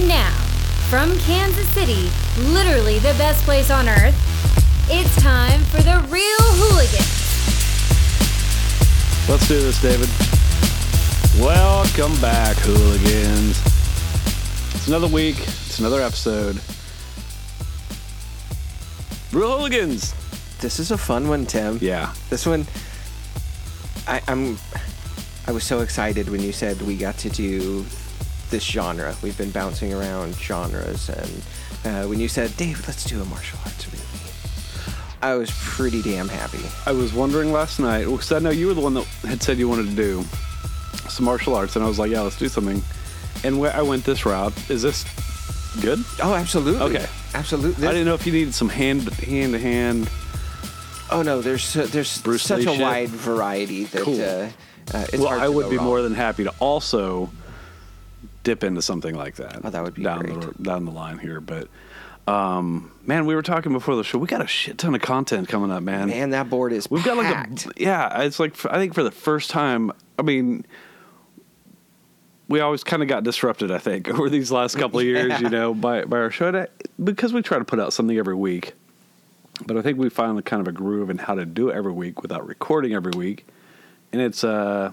And now, from Kansas City, literally the best place on earth, it's time for the Real Hooligans. Let's do this, David. Welcome back, hooligans. It's another week. It's another episode. Real hooligans. This is a fun one, Tim. Yeah. This one, I, I'm. I was so excited when you said we got to do this genre. We've been bouncing around genres, and uh, when you said, "Dave, let's do a martial arts movie," I was pretty damn happy. I was wondering last night because I know you were the one that had said you wanted to do some martial arts, and I was like, "Yeah, let's do something." And I went this route. Is this good? Oh, absolutely. Okay. absolutely. I didn't know if you needed some hand hand to hand. Oh no, there's so, there's Bruce such Lee a shit? wide variety that Cool. uh, uh, it's Well, I would be wrong. more than happy to also dip into something like that. Oh, that would be down great. the down the line here. But um, man, we were talking before the show. We got a shit ton of content coming up, man. Man, that board is We've got like packed. a yeah. It's like I think for the first time. I mean, we always kind of got disrupted. I think over these last couple of years, you know, by by our show because we try to put out something every week. But I think we found kind of a groove in how to do it every week without recording every week, and it's uh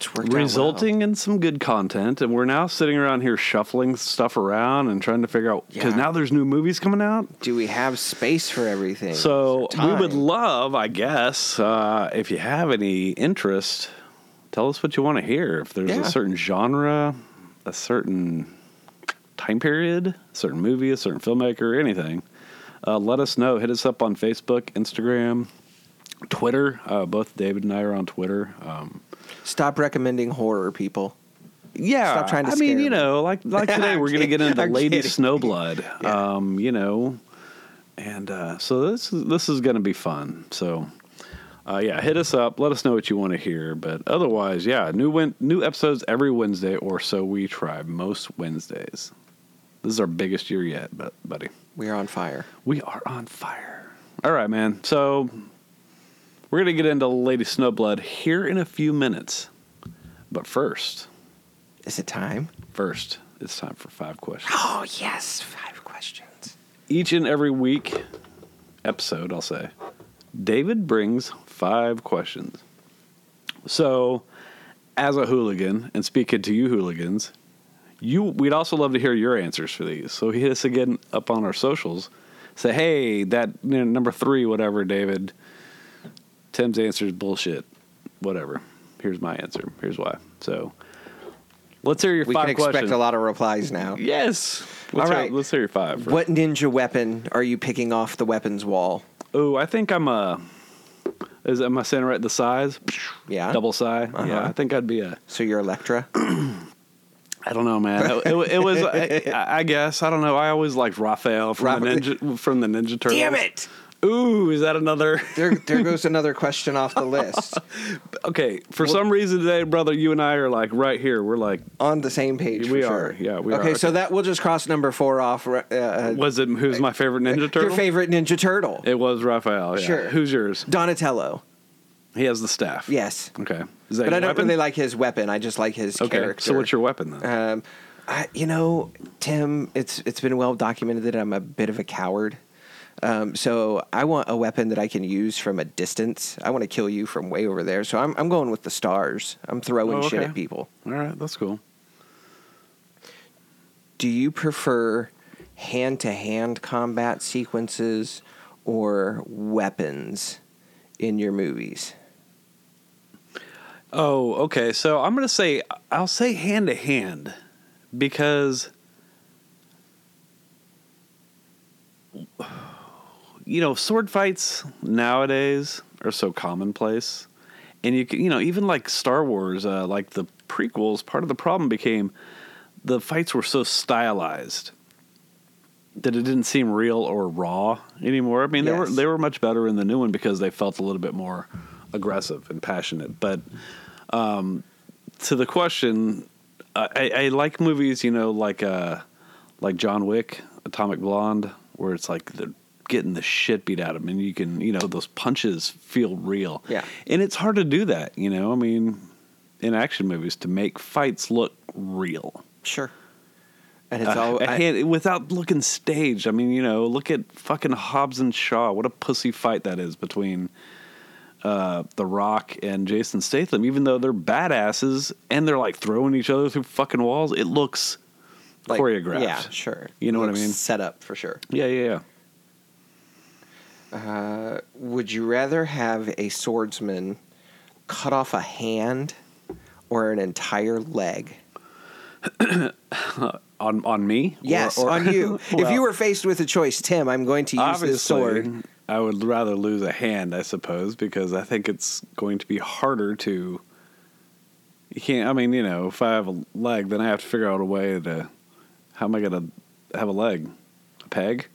It's worked out well. resulting in some good content. And we're now sitting around here shuffling stuff around and trying to figure out because Yeah. now there's new movies coming out. Do we have space for everything? So we would love, I guess, uh, if you have any interest, tell us what you want to hear. If there's Yeah. a certain genre, a certain time period, a certain movie, a certain filmmaker, anything, uh, let us know. Hit us up on Facebook, Instagram, Twitter. Uh, both David and I are on Twitter. Um, Stop recommending horror, people. yeah, Stop trying to I mean, you me. know, like like today, we're going to get into I'm Lady kidding. Snowblood. Yeah. Um, you know, and uh, so this is this is going to be fun. So. Uh, yeah, hit us up. Let us know what you want to hear. But otherwise, yeah, new win- new episodes every Wednesday, or so we try. Most Wednesdays. This is our biggest year yet, but buddy, We are on fire. we are on fire. All right, man. So we're gonna get into Lady Snowblood here in a few minutes. But first, Is it time? first, it's time for five questions. Oh, yes. Five questions. Each and every week episode, I'll say, David brings five questions. So, as a hooligan, and speaking to you hooligans, you we'd also love to hear your answers for these. So hit us again up on our socials. Say, hey, that you know, number three, whatever, David. Tim's answer is bullshit. Whatever. Here's my answer. Here's why. So let's hear your We five can expect questions. a lot of replies now. Yes. Let's All hear- let's hear your five. What ninja weapon are you picking off the weapons wall? Oh, I think I'm a. Is am I saying right? The size, Yeah. double sai. Yeah, Uh-huh. I think I'd be a. So you're Elektra? I don't know, man. It, it, it was. I, I guess I don't know. I always liked Raphael from the Ninja from the Ninja Turtles. Damn it! Ooh, is that another? There, there goes another question off the list. Okay, for some reason today, brother, you and I are like right here. We're like, On the same page. We are, sure. yeah, we okay, are. Okay, so that we'll just cross number four off. Uh, uh, was it who's my favorite Ninja Turtle? your favorite Ninja Turtle? It was Raphael. Yeah. Sure. Who's yours? Donatello. He has the staff. Yes. Okay. Is that But I don't weapon? really like his weapon. I just like his Okay. character. So what's your weapon then? Um, I, you know, Tim, it's it's been well documented that I'm a bit of a coward. Um, so I want a weapon that I can use from a distance. I want to kill you from way over there. So I'm I'm going with the stars. I'm throwing Oh, shit at people. All right, that's cool. Do you prefer hand to hand combat sequences or weapons in your movies? Oh, okay. So I'm going to say I'll say hand to hand because you know, sword fights nowadays are so commonplace. And you can, you know, even like Star Wars, uh, like the prequels, part of the problem became the fights were so stylized that it didn't seem real or raw anymore. I mean, they were they were much better in the new one because they felt a little bit more aggressive and passionate. But um, to the question, I, I, like movies, you know, like uh, like John Wick, Atomic Blonde, where it's like they're getting the shit beat out of them, and you can, you know, those punches feel real. Yeah. and it's hard to do that, you know. I mean, in action movies, to make fights look real. Sure. And it's Uh, all a hand, without looking staged. I mean, you know, look at fucking Hobbs and Shaw. What a pussy fight that is between uh, The Rock and Jason Statham. Even though they're badasses and they're like throwing each other through fucking walls, it looks like, choreographed. Yeah, sure. You know what I mean? Set up for sure. Yeah, yeah, yeah. Uh, would you rather have a swordsman cut off a hand or an entire leg? On on me? Or- Yes, or- on you. if you were faced with a choice, Tim, I'm going to use this sword. I would rather lose a hand, I suppose, because I think it's going to be harder to. You can't. I mean, you know, if I have a leg, then I have to figure out a way to. How am I going to have a leg? A peg?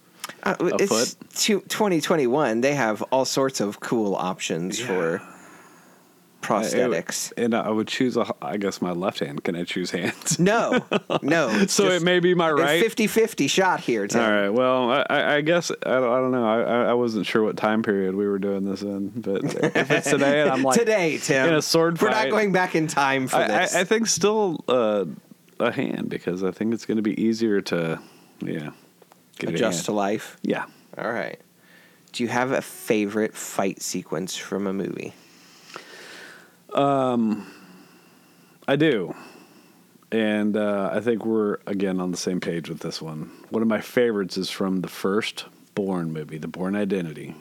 Uh, A it's foot? two- 2021. They have all sorts of cool options for prosthetics. I- and I would choose. A, I guess my left hand. Can I choose hands? no, no. so it may be my right. 50 50 shot here, Tim. All right. Well, I- I, guess I don't, I don't know. I, I- wasn't sure what time period we were doing this in, but if it's today, and I'm like Today, Tim. in a sword We're fight. not going back in time for I, this. I, I think still uh, a hand because I think it's going to be easier to, yeah, get Adjust to life. Yeah. All right. Do you have a favorite fight sequence from a movie? Um, I do. And uh, I think we're again on the same page with this one. One of my favorites is from the first Bourne movie, The Bourne Identity,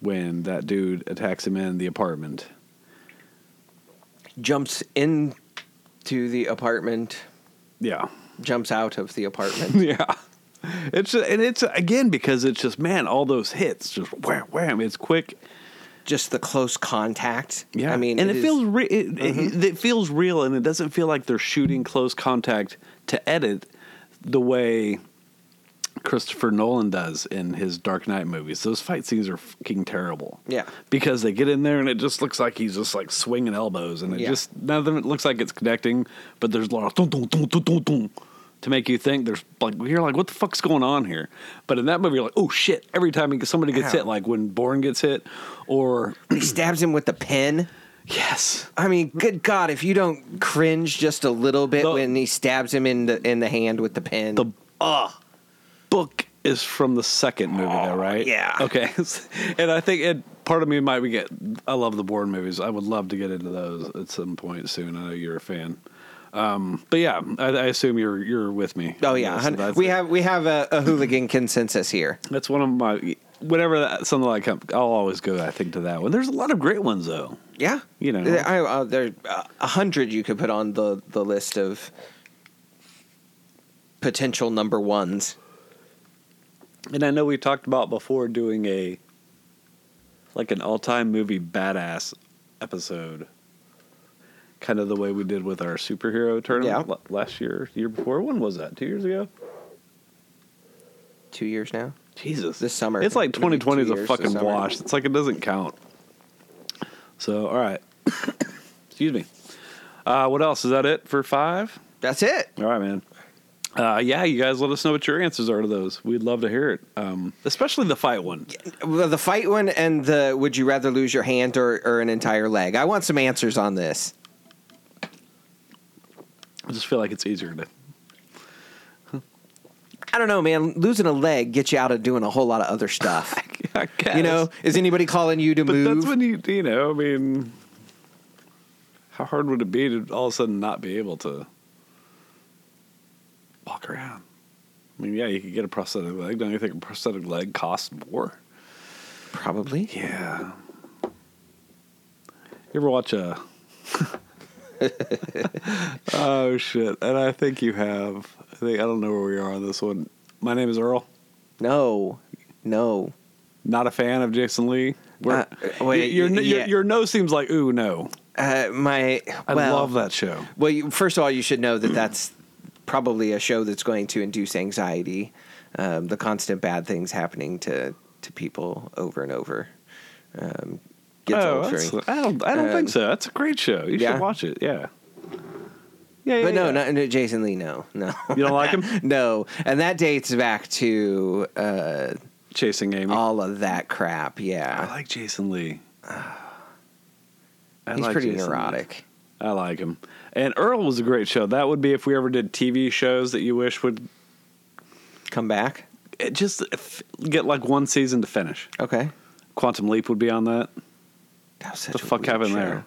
when that dude attacks him in the apartment. Jumps into the apartment, Yeah. jumps out of the apartment. Yeah. It's and it's again because it's just man, all those hits just wham wham. It's quick. Just the close contact. Yeah, I mean, and it feels re- it, mm-hmm. it, it feels real, and it doesn't feel like they're shooting close contact to edit the way Christopher Nolan does in his Dark Knight movies. Those fight scenes are fucking terrible. Yeah. because they get in there and it just looks like he's just like swinging elbows, and it Yeah. just none of them it looks like it's connecting. But there's a lot of dun, dun, dun, dun, dun, dun, to make you think there's like you're like what the fuck's going on here. But in that movie, you're like oh shit! Every time he- somebody gets Ow. hit, like when Bourne gets hit, or he stabs him with the pen. yes. I mean, good God, if you don't cringe just a little bit The- when he stabs him in the in the hand with the pen. The uh, book is from the second movie, though, oh, right? yeah. Okay, and I think it. Part of me might be get. I love the Bourne movies. I would love to get into those at some point soon. I know you're a fan. Um, but yeah, I, I assume you're you're with me. oh yeah, this. hun- we it. have we have a, a hooligan consensus here. That's one of my. Whenever that, something like come, I'll always go. I think to that one. There's a lot of great ones though. Yeah, You know. I, uh, there uh, a hundred you could put on the the list of potential number ones. And I know we talked about before doing a like an all-time movie badass episode, kind of the way we did with our superhero tournament Yeah. last year, year before. When was that? Two years ago. Two years now. Jesus, This summer. It's like 2020 is a fucking wash. It's like it doesn't count. So, all right. Excuse me. Uh, what else? Is that it for five? That's it. All right, man. Uh, yeah, you guys let us know what your answers are to those. We'd love to hear it, um, especially the fight one. Well, the fight one and the would you rather lose your hand or, or an entire leg? I want some answers on this. I just feel like it's easier to I don't know, man. Losing a leg gets you out of doing a whole lot of other stuff. I guess. you know, is anybody calling you to but move? that's when you, you know, I mean, how hard would it be to all of a sudden not be able to walk around? I mean, yeah, you could get a prosthetic leg. Don't you think a prosthetic leg costs more? Probably. Yeah. You ever watch a? oh shit! And I think you have. I think I don't know where we are on this one. My name is Earl. No, no. Not a fan of Jason Lee. Uh, wait, your, your, yeah. your, your no seems like ooh no. Uh, my. I well, love that show. Well, you, first of all, you should know that that's probably a show that's going to induce anxiety. Um, the constant bad things happening to to people over and over um, gets oh, old for that's- me. I don't. I don't Um, think so. That's a great show. You yeah? should watch it. Yeah. Yeah, yeah. But no, yeah. not, Jason Lee. No, no. You don't like him? no, and that dates back to uh, Chasing Amy. all of that crap. Yeah, I like Jason Lee. I he's like pretty Jason Lee. I like him. And Earl was a great show. That would be if we ever did TV shows that you wish would Come back. it just f- get like one season to finish. Okay. Quantum Leap would be on that. That the fuck happened show. there?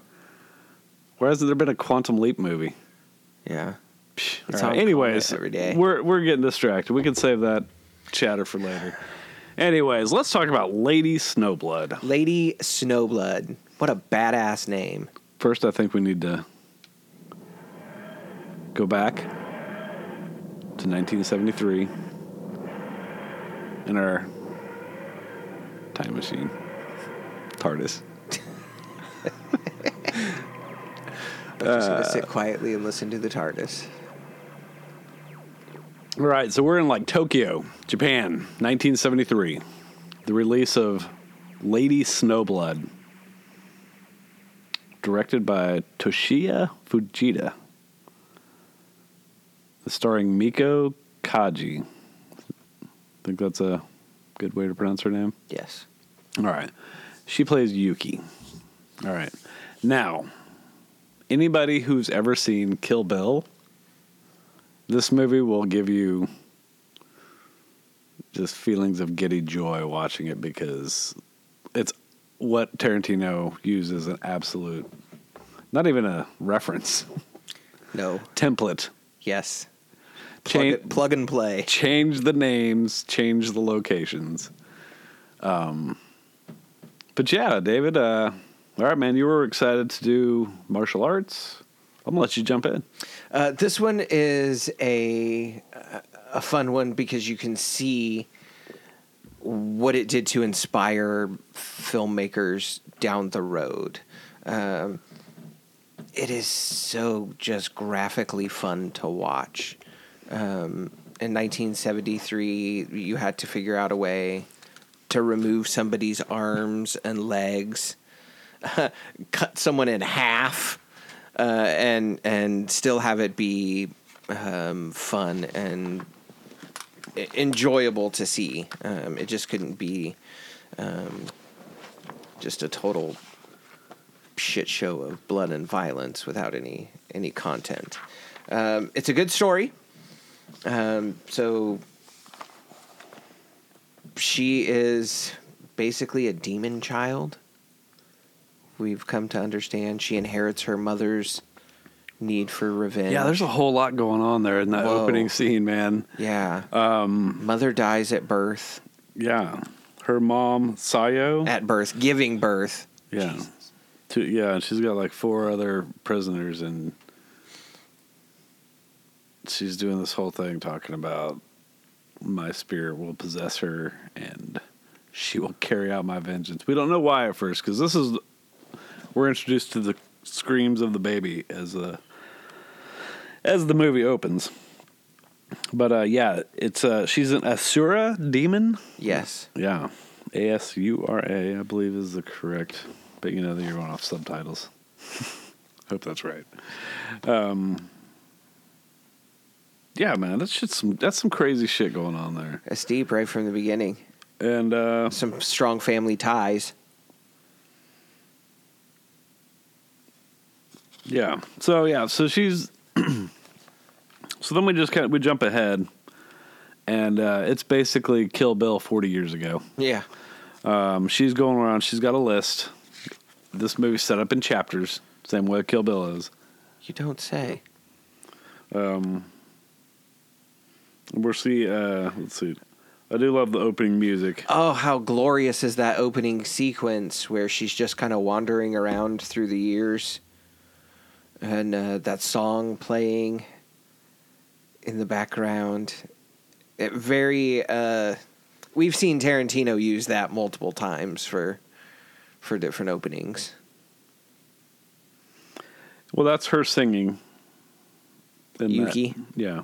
Where has there been a Quantum Leap movie? Yeah. Psh, It's all on right. Anyways, every day. we're we're getting distracted. We can save that chatter for later. Anyways, let's talk about Lady Snowblood. Lady Snowblood. What a badass name. First, I think we need to go back to 1973 in our time machine, TARDIS. I'm just gonna sit quietly and listen to the TARDIS. All right, so we're in like Tokyo, Japan, 1973. The release of Lady Snowblood, directed by Toshiya Fujita, starring Miko Kaji. Think that's a good way to pronounce her name. Yes. All right, she plays Yuki. All right, now anybody who's ever seen Kill Bill, this movie will give you just feelings of giddy joy watching it because it's what Tarantino uses an absolute, not even a reference, No. template. Yes. Plug, Change, it- plug and play. change the names, change the locations. Um, but yeah, David. Uh, all right, man. You were excited to do martial arts. I'm gonna let you jump in. Uh, this one is a a fun one because you can see what it did to inspire filmmakers down the road. Um, it is so just graphically fun to watch. Um, in 1973, you had to figure out a way to remove somebody's arms and legs, cut someone in half, uh, and and still have it be um, fun and enjoyable to see. Um, it just couldn't be um, just a total shit show of blood and violence without any any content. Um, it's a good story. Um, so she is basically a demon child. We've come to understand she inherits her mother's need for revenge. Yeah, there's a whole lot going on there in that Whoa. opening scene, man. yeah. Um, mother dies at birth. Yeah, her mom Sayo. At birth, giving birth. yeah, Two, yeah, and she's got like four other prisoners, and she's doing this whole thing talking about my spirit will possess her, and she will carry out my vengeance. We don't know why at first, because this is we're introduced to the screams of the baby as a as the movie opens. But uh, yeah, it's uh, she's an Asura demon. Yes. Yeah, A S U R A, I believe is the correct. But you know that you're going off subtitles. Hope that's right. Um, yeah, man, that's shit. Some that's some crazy shit going on there. It's deep right from the beginning. And uh, Some strong family ties. Yeah, so yeah, so she's. so then we just kind of we jump ahead, and uh, it's basically Kill Bill 40 years ago. Yeah. Um, she's going around. She's got a list. This movie's set up in chapters, same way Kill Bill is. You don't say. Um, we'll see. Uh, let's see. I do love the opening music. Oh, how glorious is that opening sequence where she's just kind of wandering around through the years and uh, that song playing in the background. It very uh, we've seen Tarantino use that multiple times for for different openings. Well, that's her singing. in that- Yuki. yeah.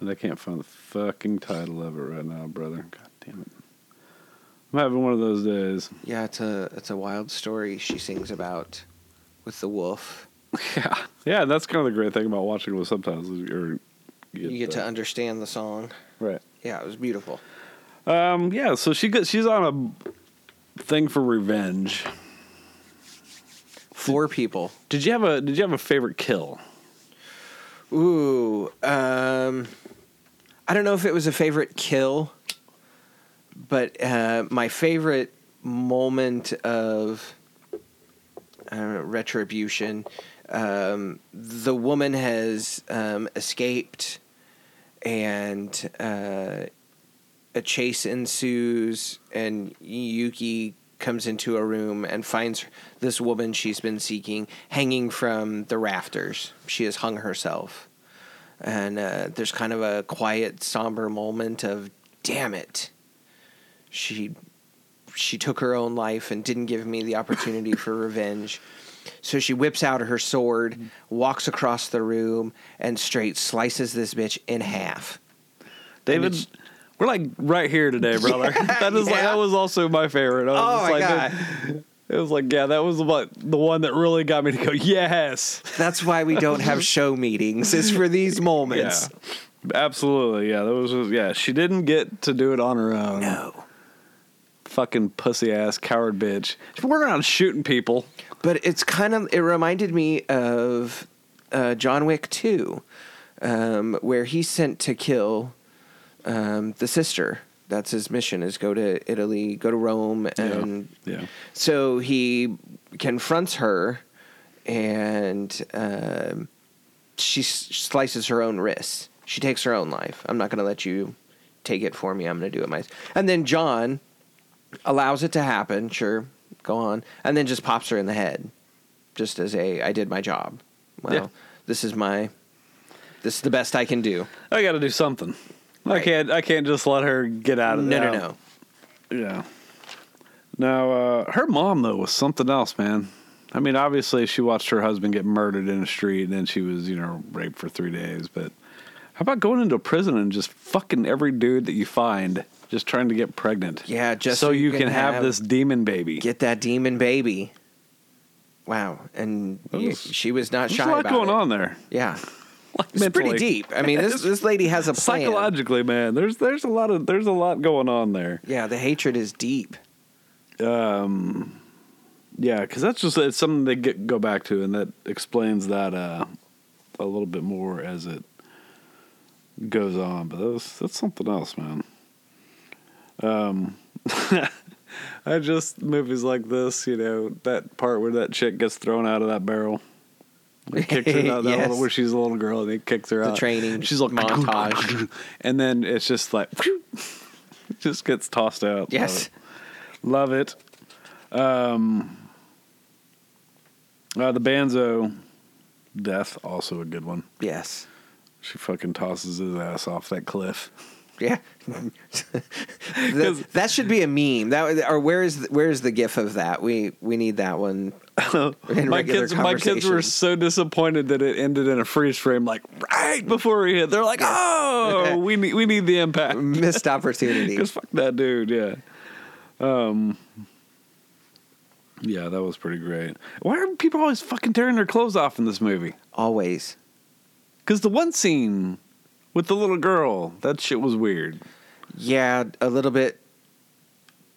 And I can't find the fucking title of it right now, brother. God damn it. I'm having one of those days. Yeah, it's a it's a wild story she sings about with the wolf. Yeah. Yeah, that's kind of the great thing about watching with subtitles. is You get the- to understand the song. Right. Yeah, it was beautiful. Um, yeah, so she gets, she's on a thing for revenge. Four people. Did you have a Did you have a favorite kill? Ooh, um, I don't know if it was a favorite kill, but uh, my favorite moment of know, retribution. Um, the woman has um, escaped, and uh, a chase ensues, and Yuki comes into a room and finds this woman she's been seeking hanging from the rafters. She has hung herself. And uh, there's kind of a quiet, somber moment of, damn it. She she took her own life and didn't give me the opportunity for revenge. So she whips out her sword, walks across the room, and straight slices this bitch in half. David, we're like right here today, brother. that is like that was also my favorite. I was Oh my like, God. It, it was like, yeah, that was the one that really got me to go, yes. That's why we don't have show meetings. It's for these moments. Yeah. Absolutely. Yeah, that was yeah, she didn't get to do it on her own. No. Fucking pussy ass coward bitch. She went around shooting people. But it's kind of it reminded me of uh, John Wick 2, um, where he's sent to kill um, the sister. That's his mission: is go to Italy, go to Rome, and yeah. so he confronts her, and um, she s- slices her own wrists. She takes her own life. I'm not going to let you take it for me. I'm going to do it myself. And then John allows it to happen. Sure, go on, and then just pops her in the head, just as a I did my job. Well, Yeah. this is my this is the best I can do. I got to do something. I can't. I can't just let her get out of there. No, there. no, no. Yeah. Now, uh, her mom though was something else, man. I mean, obviously she watched her husband get murdered in the street, and then she was, you know, raped for three days. But how about going into a prison and just fucking every dude that you find, just trying to get pregnant? Yeah, just so, you can, have, have- this demon baby. Get that demon baby. Wow, and was- she was not There's shy a lot going it. on there. Yeah, Like it's pretty deep. I mean, this this lady has a plan. Psychologically, man, there's there's a lot of there's a lot going on there. Yeah, the hatred is deep. Um, yeah, because that's just it's something they get go back to, and that explains that uh, a little bit more as it goes on. But that's that's something else, man. Um, I just movies like this, you know, that part where that chick gets thrown out of that barrel. He kicks her out, Yes. little, where she's a little girl, and he kicks her out. The out. training She's like montage. and then it's just like just gets tossed out. Yes. Love it. Um, uh, the Banzo death, also a good one. Yes. She fucking tosses his ass off that cliff. Yeah. that, that should be a meme. That or where is where is the gif of that? We we need that one. My kids, my kids were so disappointed that it ended in a freeze frame, like right before he hit. They're like, "Oh, we need we need the impact." Missed opportunity. Because fuck that dude, yeah. Um, yeah, that was pretty great. Why are people always fucking tearing their clothes off in this movie? Always. Because the one scene with the little girl, that shit was weird. Yeah, a little bit.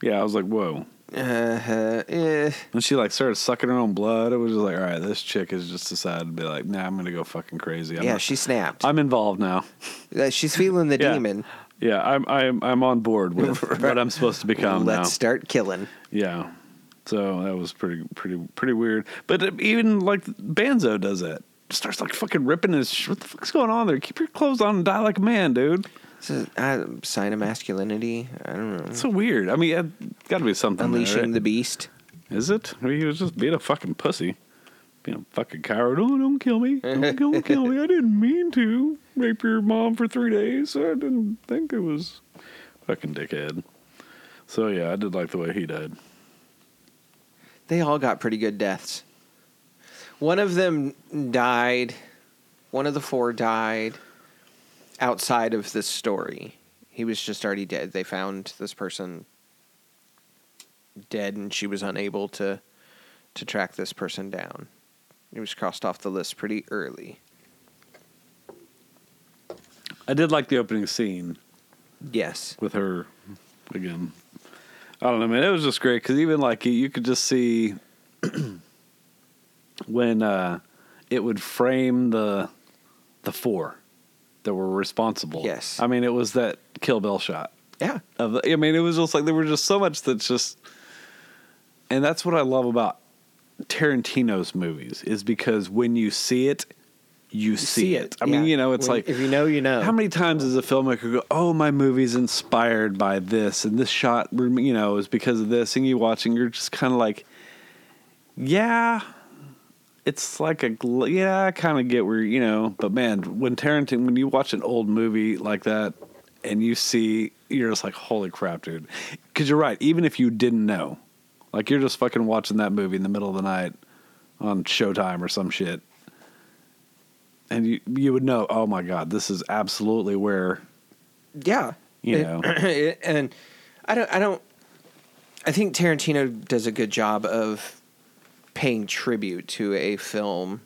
Yeah, I was like, whoa. Uh, eh. And she like started sucking her own blood. It was just like, all right, this chick has just decided to be like, nah, I'm gonna go fucking crazy. I'm Yeah, not- she snapped. I'm involved now. Uh, She's feeling the Yeah. demon. Yeah, I'm I'm I'm on board with what I'm supposed to become Let's now. start killing. Yeah. So that was pretty pretty pretty weird. But uh, even like Banzo does that. Starts like fucking ripping his. sh- What the fuck's going on there? Keep your clothes on and die like a man, dude. It's a uh, sign of masculinity. I don't know. It's so weird. I mean, it got to be something. there, Unleashing right? the beast. Is it? I mean, he was just being a fucking pussy, being a fucking coward. Oh, don't kill me! Don't, don't kill me! I didn't mean to rape your mom for three days. I didn't think it was fucking dickhead. So yeah, I did like the way he died. They all got pretty good deaths. One of them died. One of the four died outside of this story. He was just already dead. They found this person dead, and she was unable to to track this person down. He was crossed off the list pretty early. I did like the opening scene Yes. with her again. I don't know, man. It was just great because even like you, you could just see when uh, it would frame the the four that were responsible. Yes. I mean it was that Kill Bill shot. Yeah. Of the, I mean it was just like there was just so much that's just, and that's what I love about Tarantino's movies is because when you see it, you see, it. I mean, you know, it's When- like if you know, you know. how many times does a filmmaker go, "Oh, my movie's inspired by this, and this shot, you know, is because of this," and you watch, and you're just kind of like, "Yeah, it's like a yeah, I kind of get where you know." But man, when Tarantino, when you watch an old movie like that, and you see, you're just like, "Holy crap, dude!" Because you're right. Even if you didn't know, like you're just fucking watching that movie in the middle of the night on Showtime or some shit and you you would know, oh my god, this is absolutely where Yeah. You It- know. and I don't I don't I think Tarantino does a good job of paying tribute to a film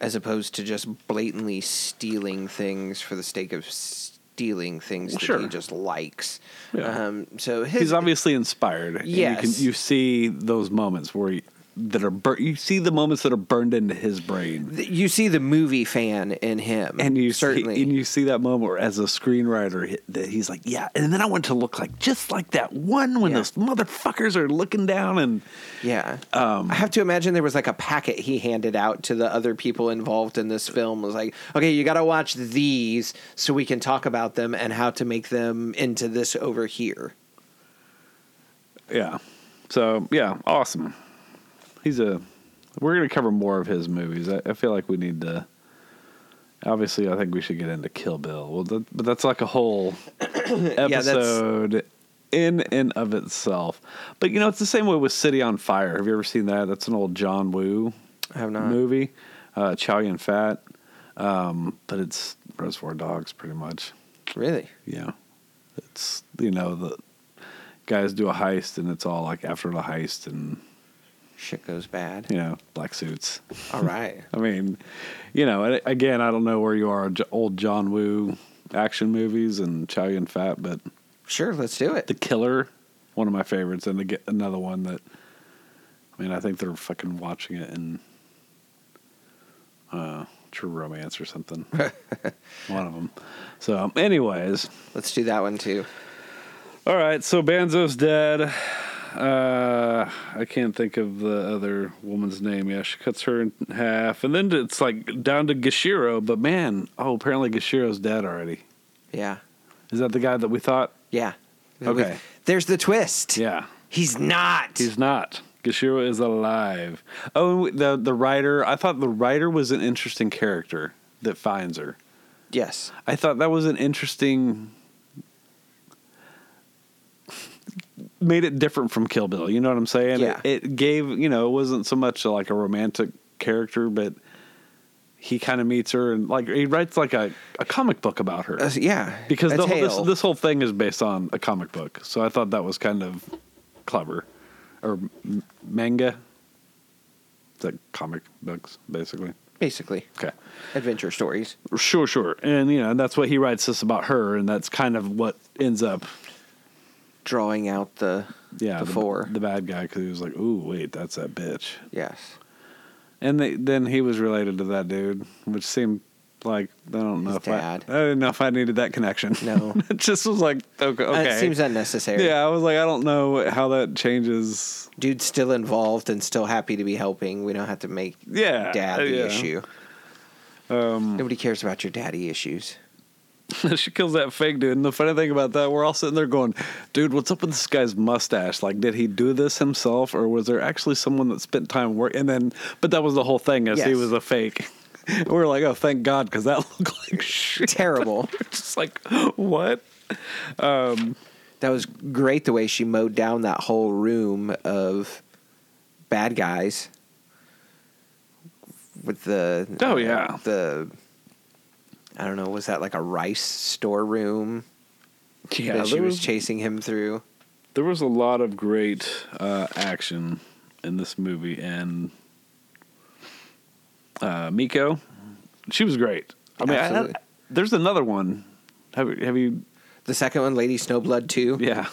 as opposed to just blatantly stealing things for the sake of stealing things that Sure. he just likes. Yeah. Um, so his, he's obviously inspired. and Yes. you can you see those moments where he, that are bur- you see the moments that are burned into his brain, you see the movie fan in him, and you certainly see, and you see that moment where, as a screenwriter that he's like, yeah, and then I want to look like just like that one when Yeah. those motherfuckers are looking down and Yeah. Um, I have to imagine there was like a packet he handed out to the other people involved in this film. It was like, okay, you got to watch these so we can talk about them and how to make them into this over here. yeah, so yeah, awesome. He's a. We're gonna cover more of his movies. I, I feel like we need to. Obviously, I think we should get into Kill Bill. Well, that, but that's like a whole episode in and of itself. But you know, it's the same way with City on Fire. Have you ever seen that? That's an old John Woo I have not. movie, uh, Chow Yun Fat. Um, but it's Reservoir Dogs, pretty much. Really? Yeah, it's you know the guys do a heist, and it's all like after the heist, and Shit goes bad. you know black suits. All right. I mean, you know, again, I don't know where you are, old John Woo action movies and Chow Yun Fat, but Sure, let's do it. The Killer, one of my favorites, and again, another one that, I mean, I think they're fucking watching it in uh, True Romance or something. one of them. So, anyways, Let's do that one too. all right. So Banzo's dead. Uh, I can't think of the other woman's name. Yeah, she cuts her in half, and then it's like down to Gashiro. But man, oh, apparently Gashiro's dead already. Yeah. Is that the guy that we thought? Yeah. Okay. There's the twist. Yeah, He's not. he's not. Gashiro is alive. Oh, the the writer. I thought the writer was an interesting character that finds her. yes. I thought that was an interesting. Made it different from Kill Bill. You know what I'm saying? Yeah. It, it gave you know it wasn't so much like a romantic character, but he kind of meets her and like he writes like a, a comic book about her Uh, yeah. because the whole, this this whole thing is based on a comic book. So I thought that was kind of clever, or m- manga. It's like comic books, basically. basically Okay. adventure stories. Sure, sure. And, you know, that's what he writes this about her, and that's kind of what ends up, Drawing out the yeah, the, four. The bad guy, because he was like, ooh, wait, that's that bitch. yes. And they, then he was related to that dude, which seemed like, I don't know His if dad. I, I didn't know if I needed that connection. No. it just was like, okay. okay. It seems unnecessary. yeah, I was like, I don't know how that changes. Dude's still involved and still happy to be helping. We don't have to make Yeah. dad the yeah. issue. Um, Nobody cares about your daddy issues. she kills that fake dude. And the funny thing about that, we're all sitting there going, dude, what's up with this guy's mustache? Like, did he do this himself or was there actually someone that spent time work? And then, but that was the whole thing is he was a fake. we were like, oh, thank God, because that looked like shit. Terrible. Just like, what? that was great the way she mowed down that whole room of bad guys with the Oh, uh, yeah. the I don't know was that like a rice storeroom Yeah, that she was was, chasing him through there was a lot of great uh, action in this movie. And uh, Miko, she was great. I mean, I, Absolutely. there's another one. Have, have you the second one Lady Snowblood too Yeah.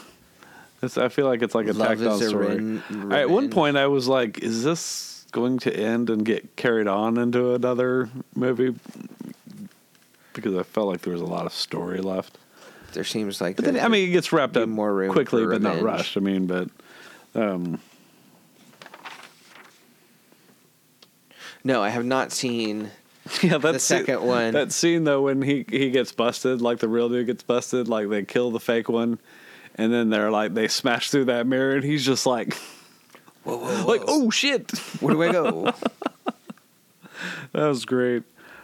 It's, I feel like it's like a Love tacked on story. ren- I- at one point, I was like, "Is this going to end and get carried on into another movie because I felt like there was a lot of story left. There seems like But then, I mean, it gets wrapped up more room quickly, but not rushed. I mean, but um, No, I have not seen. yeah, that The scene- second one. That scene though, when he he gets busted, like the real dude gets busted, like they kill the fake one, and then they're like they smash through that mirror, and he's just like, Whoa, whoa, like oh shit, Where do I go? that was great.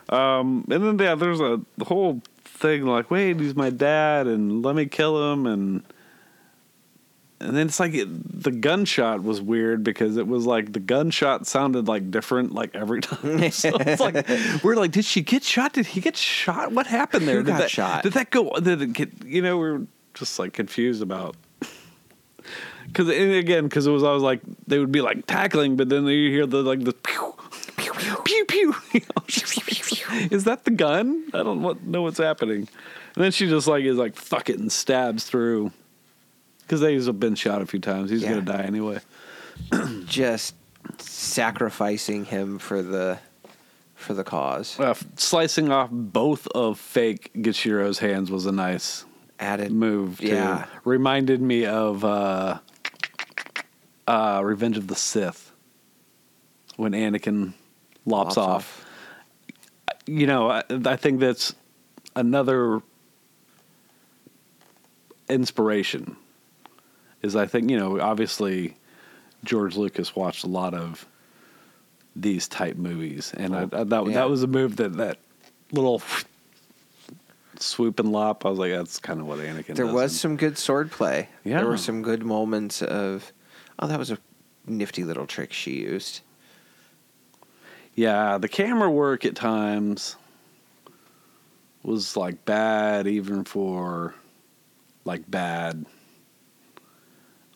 Um, and then yeah, there's a the whole thing like, wait, he's my dad, and let me kill him, and and then it's like it, the gunshot was weird because it was like the gunshot sounded like different like every time. so it's like we're like, did she get shot? Did he get shot? What happened there? Who did got that, shot? Did that go? Did it get? You know, we're just like confused about. Because again, because it was always like they would be like tackling, but then you hear the like the pew pew pew. You know, Is that the gun? I don't know what's happening. And then she just like is like fuck it and stabs through. Because he's been shot a few times. He's Yeah. gonna die anyway. Just sacrificing him for the for the cause. Uh, slicing off both of fake Gichiro's hands was a nice Added move. Too. Yeah. reminded me of uh, uh, Revenge of the Sith when Anakin lops, Lops off. You know, I, I think that's another inspiration. Is I think you know, obviously, George Lucas watched a lot of these type movies, and I, I, that Yeah. that was a move that that little swoop and lop. I was like, that's kind of what Anakin. Did. There does. was some good sword play. Yeah. There were some good moments of, oh, that was a nifty little trick she used. Yeah, the camera work at times was like bad, even for like bad.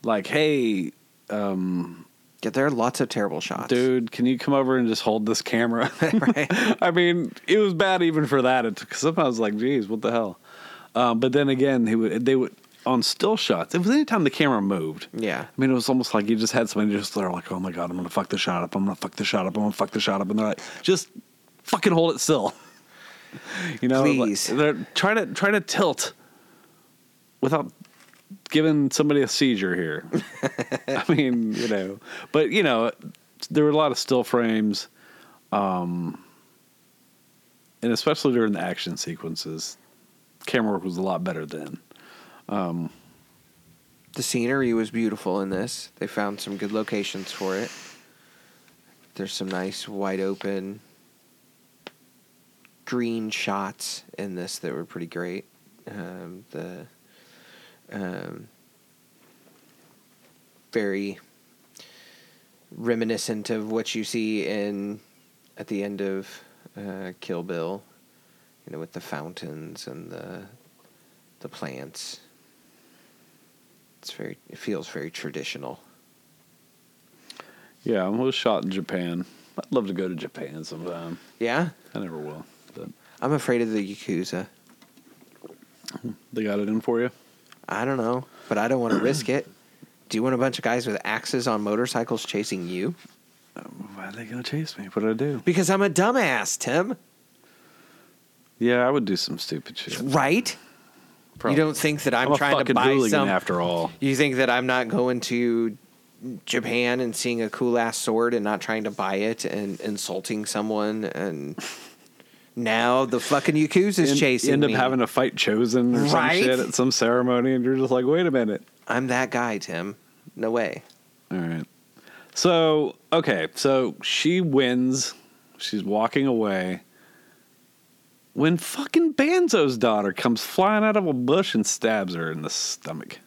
Like, hey, um, Yeah, there are lots of terrible shots. dude, can you come over and just hold this camera? Right. I mean, it was bad even for that. It sometimes I was like, geez, what the hell? Um, but then again, he would they would on still shots. It was anytime the camera moved. Yeah. I mean, it was almost like you just had somebody just there like, oh my god, I'm gonna fuck the shot up. I'm gonna fuck the shot up. I'm gonna fuck the shot up, and they're like, just fucking hold it still. You know, like, Please. they're trying to try to tilt without giving somebody a seizure here. I mean, you know, but you know, there were a lot of still frames, um, and especially during the action sequences, camera work was a lot better then. The scenery was beautiful in this. They found some good locations for it. There's some nice wide open green shots in this that were pretty great. Um, the um, very reminiscent of what you see in at the end of uh, Kill Bill, you know, with the fountains and the the plants. It's very. It feels very traditional. Yeah, it was shot in Japan. I'd love to go to Japan sometime. Yeah, I never will, but I'm afraid of the yakuza. they got it in for you. I don't know, but I don't want to risk it. Do you want a bunch of guys with axes on motorcycles chasing you? Um, why are they gonna chase me? What did I do? Because I'm a dumbass, Tim. Yeah, I would do some stupid shit. Right? Probably. You don't think that I'm, I'm trying to buy some? after all. You think that I'm not going to Japan and seeing a cool ass sword and not trying to buy it and insulting someone and now the fucking yakuza's En- chasing you end up me. having a fight chosen or Right? some shit at some ceremony, and you're just like, wait a minute. I'm that guy, Tim. No way. All right. So okay, so she wins. She's walking away. When fucking Banzo's daughter comes flying out of a bush and stabs her in the stomach.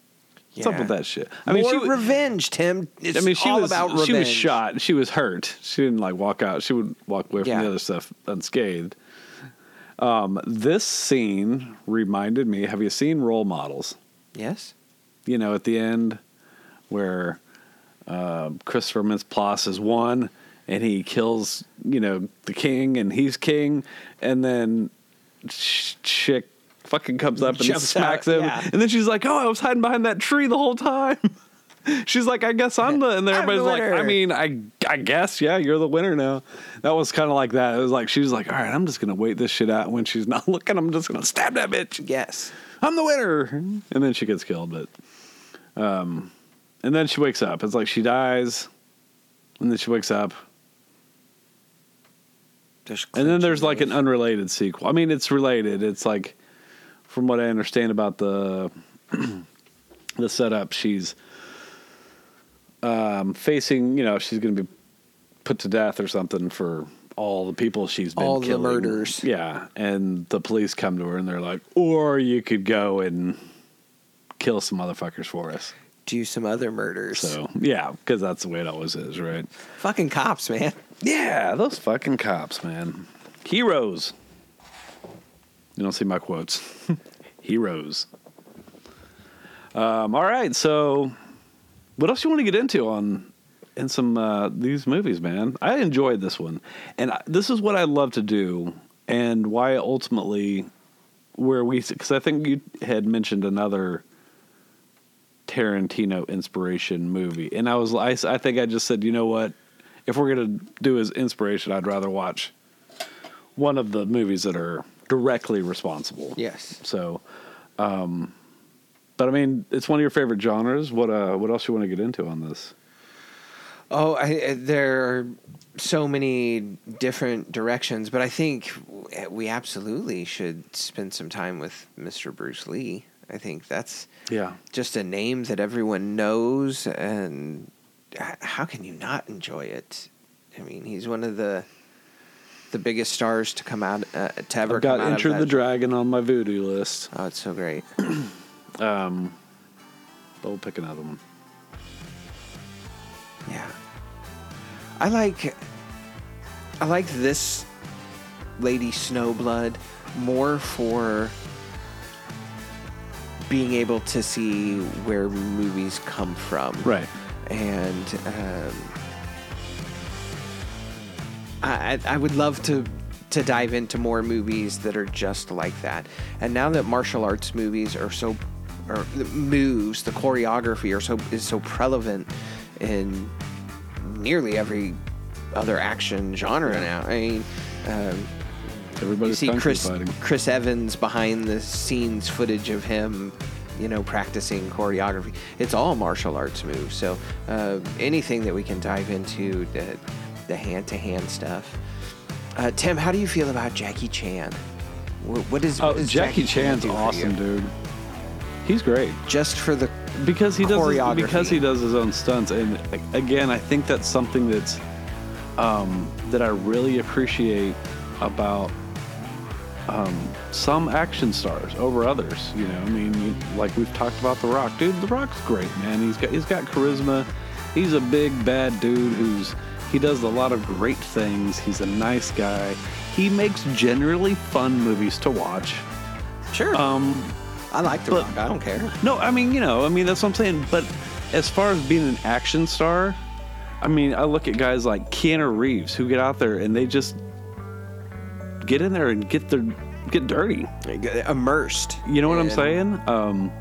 What's up with that shit? I mean, she, revenge, Tim. It's I mean, she all was about revenge. she was shot. She was hurt. She didn't like walk out. She would walk away from Yeah. the other stuff unscathed. Um, this scene reminded me. Have you seen Role Models? Yes. You know, at the end where uh, Christopher Mintz-Plasse is one, and he kills you know the king, and he's king, and then chick fucking comes up and Jumps smacks out, him, yeah. and then she's like, "Oh, I was hiding behind that tree the whole time." She's like, I guess I'm the, and I'm the everybody's like. I mean, I, I guess, yeah, you're the winner now. That was kind of like that. It was like she was like, all right, I'm just gonna wait this shit out. When she's not looking, I'm just gonna stab that bitch. Yes. I'm the winner, and then she gets killed. But, um, and then she wakes up. It's like she dies, and then she wakes up, There's and then there's like an unrelated sequel. I mean, it's related. It's like, from what I understand about the the setup, she's um, facing. You know, she's going to be put to death or something for all the people she's been All the murders. Yeah, and the police come to her and they're like, "Or you could go and kill some motherfuckers for us." do some other murders. So yeah, because that's the way it always is, right? Fucking cops, man. Yeah, those fucking cops, man. Heroes. You don't see my quotes. Heroes. Um, all right, so what else you want to get into on in some uh, these movies, man? I enjoyed this one, and I, this is what I love to do, and why ultimately where we because I think you had mentioned another Tarantino inspiration movie, and I was I, I think I just said, you know what, if we're gonna do his inspiration, I'd rather watch one of the movies that are directly responsible. Yes. So, um, but I mean, it's one of your favorite genres. What uh, what else you want to get into on this? Oh, I, uh, there are so many different directions, but I think we absolutely should spend some time with Mr. Bruce Lee. I think that's Yeah, just a name that everyone knows, and how can you not enjoy it? I mean, he's one of the the biggest stars to come out uh, to ever I've got come Enter the. Dragon on my Vudu list. Oh, it's so great. Um, but we'll pick another one. Yeah. I like I like this Lady Snowblood more for being able to see where movies come from. Right. And um, I, I would love to to dive into more movies that are just like that. And now that martial arts movies are so or the moves, the choreography are so is so prevalent in nearly every other action genre now. I mean, um, you see Chris fighting. Chris Evans behind the scenes footage of him, you know, practicing choreography. It's all martial arts moves. So uh, anything that we can dive into the the hand to hand stuff. Uh, Tim, how do you feel about Jackie Chan? What, what is Oh, what Jackie, Chan's do for awesome, dude. He's great Just for the because he does his, because he does his own stunts, and again, I think that's something that's um, that I really appreciate about um, some action stars over others. You know, I mean, you, like we've talked about The Rock, dude. The Rock's great, man. He's got he's got charisma. He's a big bad dude who's he does a lot of great things. He's a nice guy. He makes generally fun movies to watch. sure. Um, I like the but- Rock. I don't care. no, I mean, you know, I mean, that's what I'm saying. But as far as being an action star, I mean, I look at guys like Keanu Reeves who get out there and they just get in there and get their get dirty. Immersed. You know what I'm saying? Um,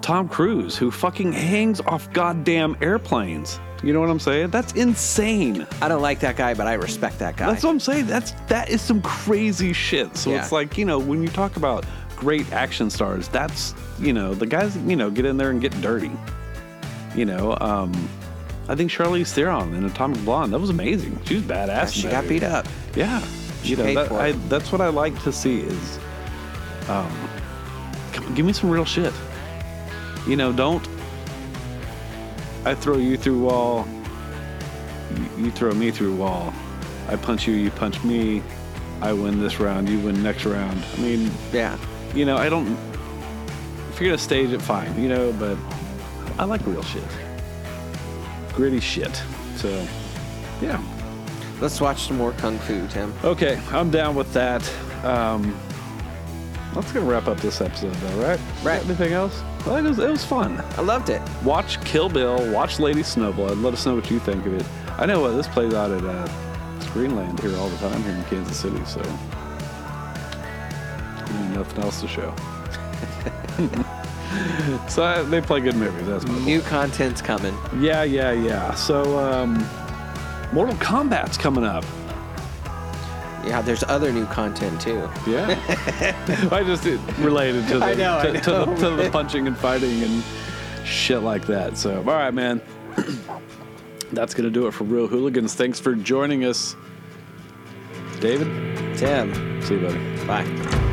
Tom Cruise who fucking hangs off goddamn airplanes. You know what I'm saying? That's insane. I don't like that guy, but I respect that guy. That's what I'm saying. That's that is some crazy shit. So Yeah. it's like you know when you talk about great action stars, that's you know the guys you know get in there and get dirty. You know, um, I think Charlize Theron in Atomic Blonde that was amazing. She was badass. in she got movie. beat up. Yeah, you know that. I, that's what I like to see is, um, come give me some real shit. You know, don't I throw you through wall, you, you throw me through wall. I punch you, you punch me. I win this round, you win next round. I mean, Yeah. you know, I don't. If you're gonna stage it, fine, you know, but I like real shit, gritty shit. So, yeah. Let's watch some more Kung Fu, Tim. Okay, I'm down with that. Um, let's gonna wrap up this episode, though, right? Right. Anything else? Well, it was, it was fun. I loved it. Watch Kill Bill. Watch Lady Snowblood. Let us know what you think of it. I know uh, this plays out at uh, Screenland here all the time here in Kansas City, so nothing else to show. so uh, they play good movies. That's my New content's coming. Yeah, yeah, yeah. So, um, Mortal Kombat's coming up. Yeah, there's other new content too. Yeah. I just it related to the, I know, to, I to the, to the punching and fighting and shit like that. So, all right, man. That's going to do it for Real Hooligans. Thanks for joining us. David, Tim, see you, buddy. bye.